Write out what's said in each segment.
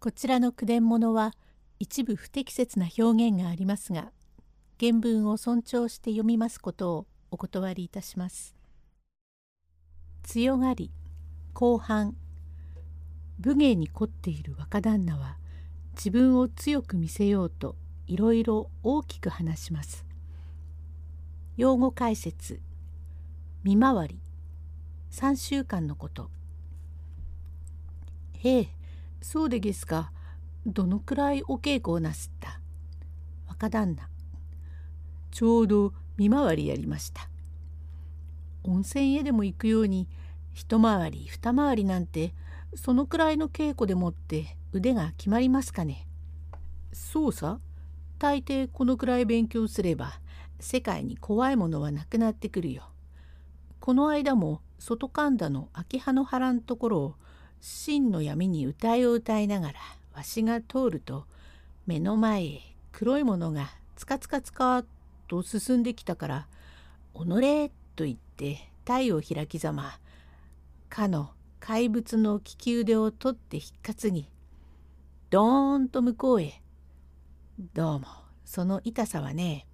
こちらの句伝物は一部不適切な表現がありますが原文を尊重して読みますことをお断りいたします。強がり後半武芸に凝っている若旦那は自分を強く見せようといろいろ大きく話します。用語解説見回り3週間のことへえそうでげすか？どのくらいお稽古をなすった？若旦那。ちょうど見回りやりました。温泉へでも行くように一回り二回りなんてそのくらいの稽古でもって腕が決まりますかね？そうさ。大抵このくらい勉強すれば世界に怖いものはなくなってくるよ。この間も外神田の秋葉の原んところを真の闇に歌いを歌いながらわしが通ると目の前へ黒いものがつかつかつかと進んできたから「おのれ」と言って体を開きざまかの怪物の利き腕を取って引っ担ぎドーンと向こうへ。どうもその痛さはね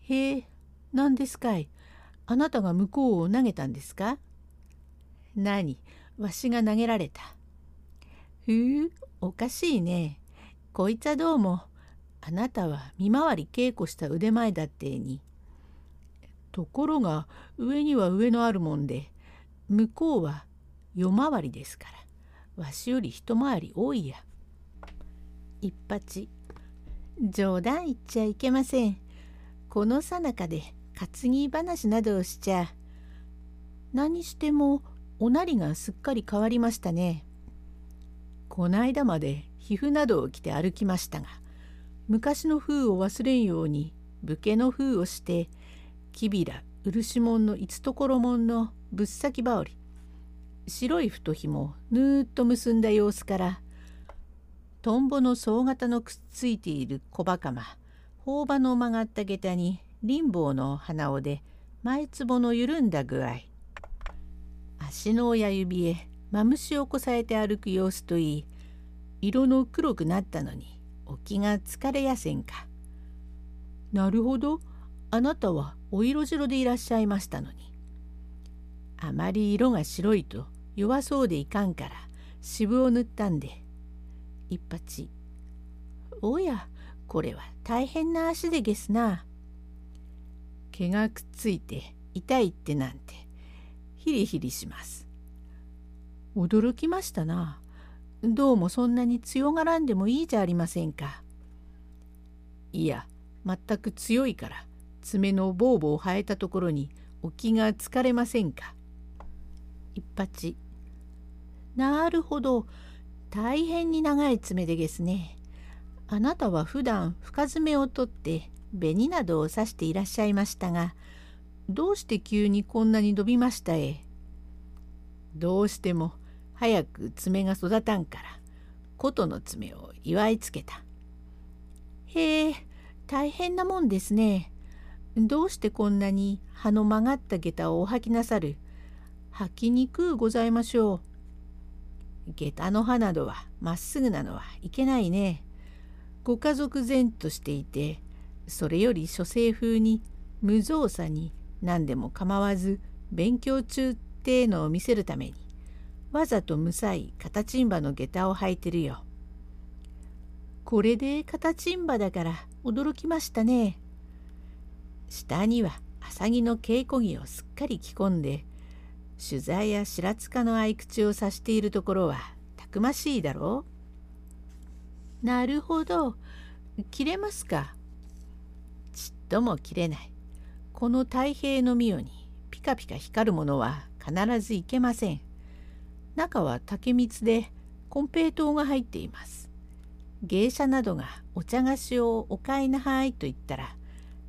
へえ何ですかい。あなたが向こうを投げたんですか？何？わしが投げられた。ふうおかしいね。こいつはどうもあなたは見回り稽古した腕前だってに。ところが上には上のあるもんで向こうは夜回りですからわしより一回り多いや。一八冗談言っちゃいけません。このさなかで担ぎ話などをしちゃ何してもおなりがすっかり変わりましたね。こないだまで皮膚などを着て歩きましたが昔の風を忘れんように武家の風をしてきびら漆門の五所門のぶっ先羽織白い太ひもぬーっと結んだ様子からトンボの総型のくっついている小バカま頬場の曲がった下駄にリンボーの鼻緒で前つぼの緩んだ具合足の親指へマムシをこさえて歩く様子といい色の黒くなったのにお気が疲れやせんか。なるほどあなたはお色白でいらっしゃいましたのに。あまり色が白いと弱そうでいかんから渋を塗ったんで一発おやこれは大変な足でげすな。毛がくっついて痛いってなんてヒリヒリします。驚きましたな。どうもそんなに強がらんでもいいじゃありませんか。いや全く強いから爪のボーボー生えたところにお気が疲れませんか。一発なるほど大変に長い爪でですね。あなたは普段深爪を取って紅などを刺していらっしゃいましたがどうして急にこんなに伸びましたえ？どうしても早く爪が育たんから琴の爪を祝いつけた。へえ大変なもんですね。どうしてこんなに葉の曲がった下駄をお履きなさる？履きにくうございましょう。下駄の葉などはまっすぐなのはいけないね。ご家族前としていてそれより諸生風に無造作に何でも構わず勉強中ってのを見せるためにわざとむさい形んばの下駄を履いてるよ。これで形んばだから驚きましたね。下には浅木の稽古着をすっかり着込んで取材や白塚の合口をさしているところはたくましいだろうなるほど。切れますか。ちっとも切れない。この太平の御代にピカピカ光るものは必ずいけません。中は竹蜜で金平糖が入っています。芸者などがお茶菓子をお買いなはいと言ったら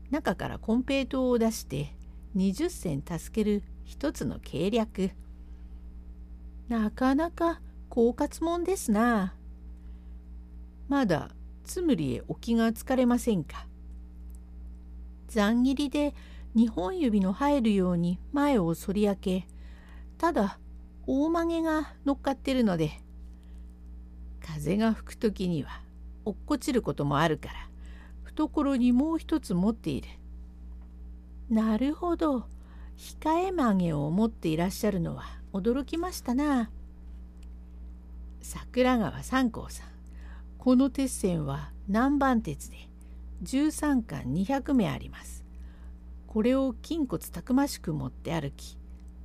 中から金平糖を出して20銭助ける一つの計略。なかなか狡猾もんですな。まだつむりへお気がつかれませんかざん切りで2本指の入るように前を反り開けただ大曲げが乗っかってるので風が吹く時には落っこちることもあるから懐にもう一つ持っている。なるほど控え曲げを持っていらっしゃるのは驚きましたな。桜川三光さんこの鉄線は南蛮鉄で13巻200目あります。これを筋骨たくましく持って歩き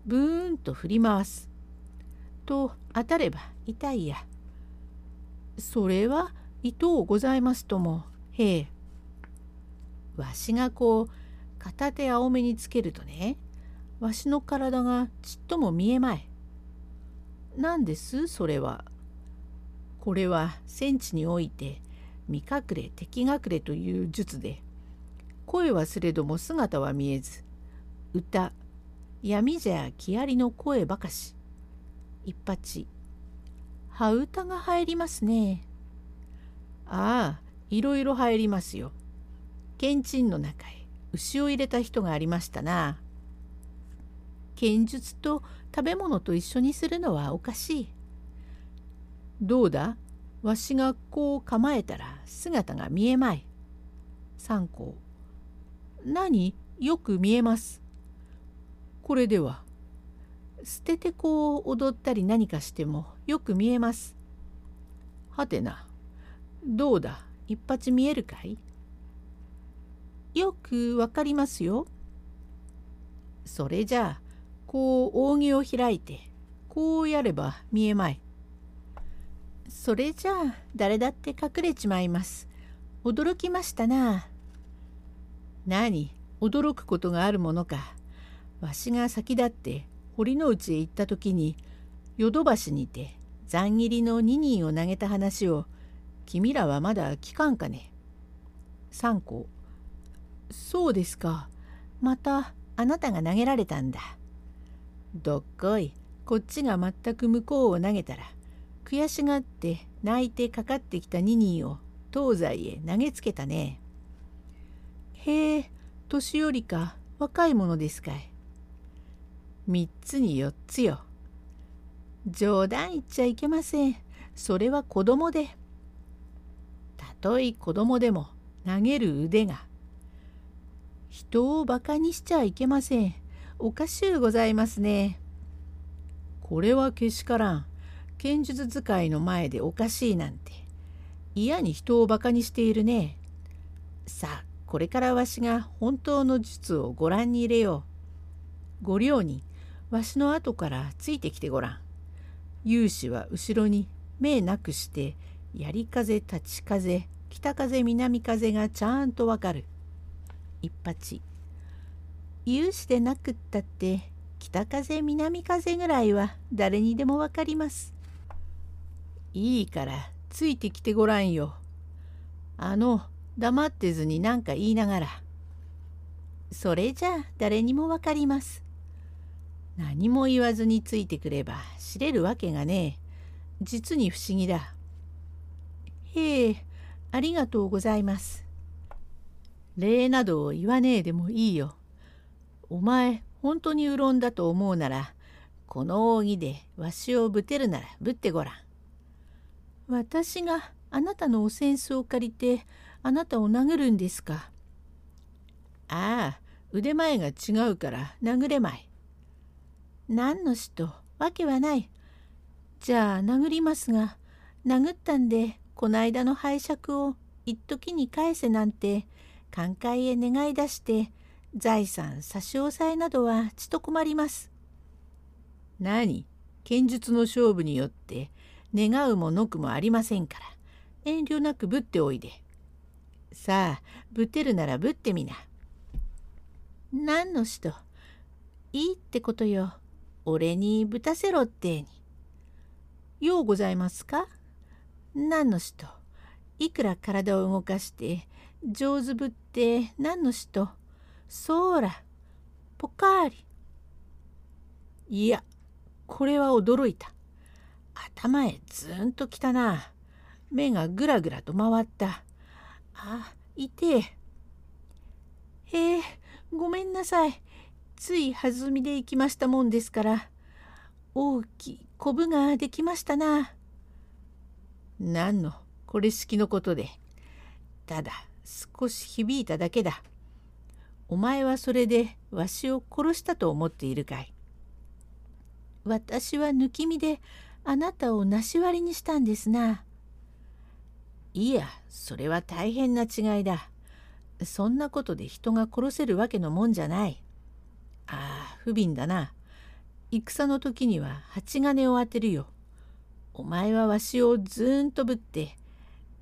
ブーンと振り回す。と当たれば痛いや。それは糸をございますともへえ。わしがこう片手青めにつけるとねわしの体がちっとも見えまい。何です？それは。これは戦地において見隠れ敵隠れという術で声はすれども姿は見えず歌闇じゃ木遣りの声ばかし。一八羽歌が入りますね。ああいろいろ入りますよ。剣鎮の中へ牛を入れた人がありましたな。剣術と食べ物と一緒にするのはおかしい。どうだ？わしがこう構えたら姿が見えまい。三校。何？よく見えます。これでは。捨ててこう踊ったり何かしてもよく見えます。はてな。どうだ？一発見えるかい？よくわかりますよ。それじゃあこう扇を開いてこうやれば見えまい。それじゃあ誰だって隠れちまいます。驚きましたな。何？驚くことがあるものか。わしが先立って堀之内へ行った時にヨドバシにて残切りの2人を投げた話を君らはまだ聞かんかね。三個。そうですか。またあなたが投げられたんだ。どっこい。こっちが全く向こうを投げたら悔しがって泣いてかかってきたニニーを東西へ投げつけたね。へえ、年寄りか若い者ですかい。三つに四つよ。冗談言っちゃいけません。それは子供で。たとえ子供でも投げる腕が。人をバカにしちゃいけません。おかしゅうございますね。これはけしからん。剣術使いの前でおかしいなんて嫌に人をバカにしているね。さあこれからわしが本当の術をご覧に入れよう。ご両人わしの後からついてきてごらん。勇士は後ろに目なくして槍風立ち風北風南風がちゃんとわかる。一八勇士でなくったって北風南風ぐらいは誰にでもわかります。いいからついてきてごらんよ。あの黙ってずに何か言いながら。それじゃあ誰にもわかります。何も言わずについてくれば知れるわけがねえ。実に不思議だ。へえ、ありがとうございます。礼などを言わねえでもいいよ。お前、本当にうろんだと思うなら、この扇でわしをぶてるならぶってごらん。私があなたのお扇子を借りてあなたを殴るんですか？ああ、腕前が違うから殴れまい。何の人、わけはない。じゃあ殴りますが、殴ったんでこの間の拝借を一時に返せなんて寛解へ願い出して財産差し押さえなどはちと困ります。何？剣術の勝負によって願うものくもありませんから遠慮なくぶっておいで。さあぶてるならぶってみな。何の人？いいってことよ。俺にぶたせろってに。ようございますか？何の人？いくら体を動かして上手ぶって何の人？そーらポカーリ。いやこれは驚いた。頭へずんときたな。目がぐらぐらと回った。あ、痛え。へえ、ごめんなさい。つい弾みで行きましたもんですから。大きいコブができましたな。何のこれ式のことでただ少し響いただけだお前はそれでわしを殺したと思っているかい私は抜き身であなたをなし割りにしたんですな。いやそれは大変な違いだ。そんなことで人が殺せるわけのもんじゃない。ああ不憫だな。戦の時には蜂金を当てるよ。お前はわしをずーんとぶって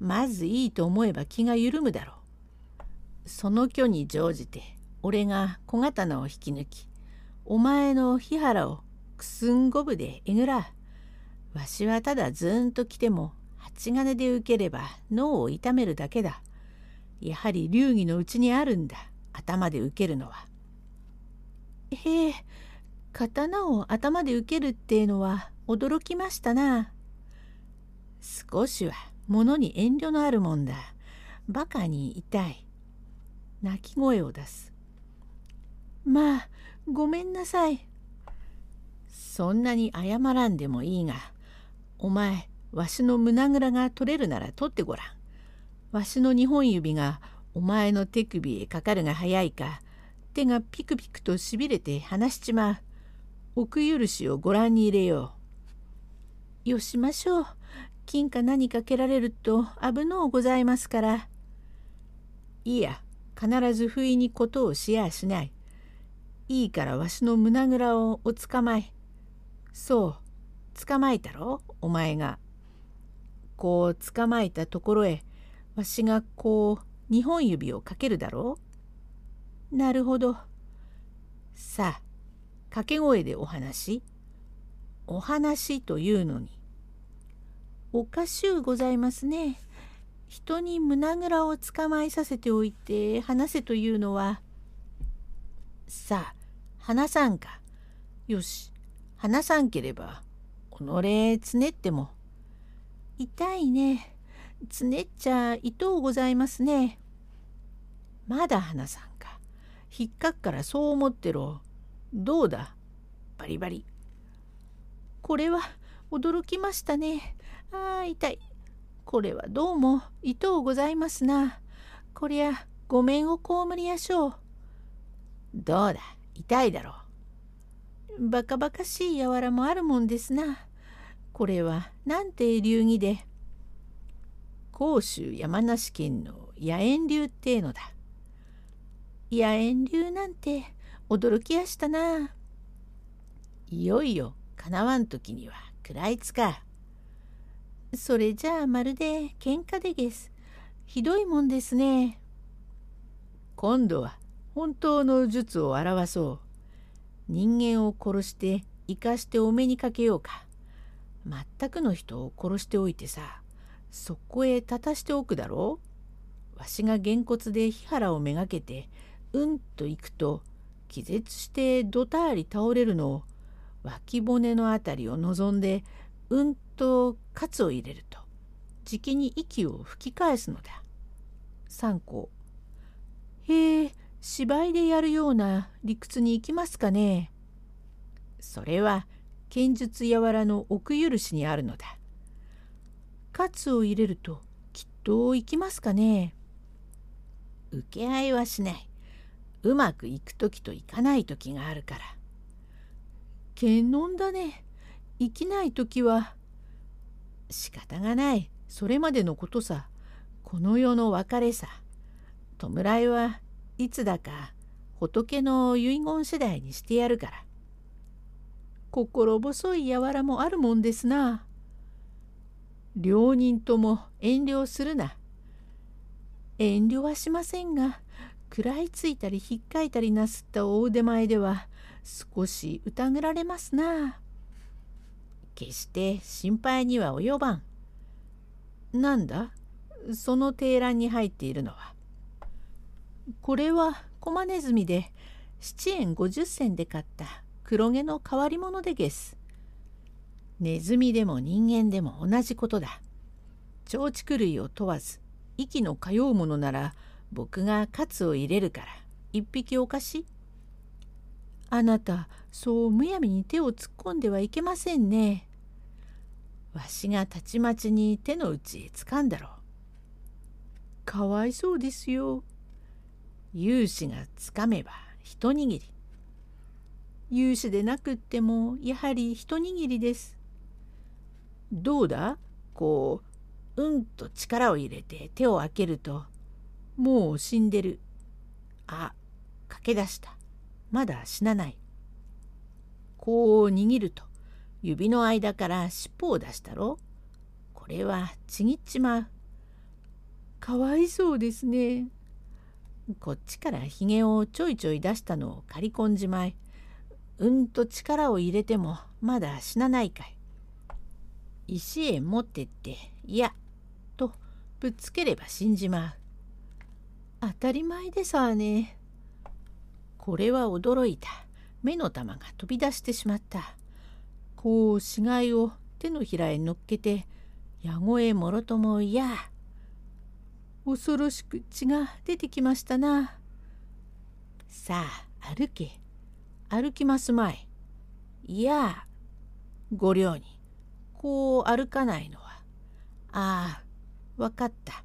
まずいいと思えば気が緩むだろう。その虚に乗じて俺が小刀を引き抜きお前の日原をくすんごぶでえぐらわしはただずーんと来ても蜂金で受ければ脳を痛めるだけだ。やはり流儀のうちにあるんだ頭で受けるのは。へえ刀を頭で受けるってのは驚きましたな。少しは物に遠慮のあるもんだ。バカに痛い。泣き声を出す。まあごめんなさい。そんなに謝らんでもいいがお前わしの胸ぐらが取れるなら取ってごらん。わしの2本指がお前の手首へかかるが早いか手がピクピクとしびれて離しちまう。奥許しをご覧に入れよう。よしましょう。金か何かけられると危のうございますから。いいや必ず不意にことをしやしない。いいからわしの胸ぐらをお捕まえ。そう捕まえたろお前が。こう捕まえたところへわしがこう2本指をかけるだろう？なるほど。さあ掛け声でお話お話というのに。おかしゅうございますね。人に胸ぐらを捕まえさせておいて話せというのは。さあ話さんか。よし話さんければ己つねっても。痛いね。つねっちゃいとうございますね。まだ話さんか。引っかっからそう思ってろ。どうだ？バリバリ。これは驚きましたね。ああ、痛い。これはどうもいとうございますな。こりゃごめんを被りやしょう。どうだ？痛いだろう。バカバカしい柔らもあるもんですな。これはなんて流儀で。甲州山梨県の野猿流ってのだ。野猿流なんて驚きやしたな。いよいよかなわん時には食らいつか。それじゃあまるで喧嘩でげす。ひどいもんですね。今度は本当の術を表そう。人間を殺して生かしてお目にかけようか。全くの人を殺しておいてさ、そこへ立たしておくだろう？わしがげんこつで火原をめがけてうんと行くと気絶してどたーり倒れるのを脇骨のあたりを望んでうんとカツを入れるとじきに息を吹き返すのだ。三個へえ芝居でやるような理屈に行きますかね。それは剣術やわらの奥許しにあるのだ。カツを入れるときっと行きますかね。受け合いはしない。うまくいく時といかない時があるから。剣論だね。生きない時は。仕方がない。それまでのことさ。この世の別れさ。弔いはいつだか仏の遺言次第にしてやるから。心細い柔らもあるもんですな。両人とも遠慮するな。遠慮はしませんが、食らいついたりひっかいたりなすった大腕前では少し疑られますな。決して心配には及ばん。なんだ?その提欄に入っているのは。これはコマネズミで7円50銭で買った黒毛の変わり者でげす。ネズミでも人間でも同じことだ。長畜類を問わず息の通うものなら僕がカツを入れるから一匹おかしあなたそうむやみに手を突っ込んではいけませんね。わしがたちまちに手の内へつかんだろう。かわいそうですよ。勇士がつかめば一握り。勇士でなくってもやはり一握りです。どうだ？こううんと力を入れて手を開けるともう死んでる。あ駆け出した。まだ死なない。こう握ると指の間から尻尾を出したろこれはちぎっちまう。かわいそうですね。こっちからひげをちょいちょい出したのを刈り込んじまい。うんと力を入れてもまだ死なないかい。石へ持ってって、いや、とぶっつければ死んじまう。当たり前でさあね。これは驚いた。目の玉が飛び出してしまった。こう死骸を手のひらへ乗っけて、やごえもろともいや。恐ろしく血が出てきましたな。さあ歩け。歩きますまい。いや、ご両に。こう歩かないのは。ああ、わかった。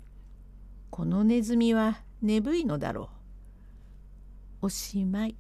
このネズミは眠いのだろう。おしまい。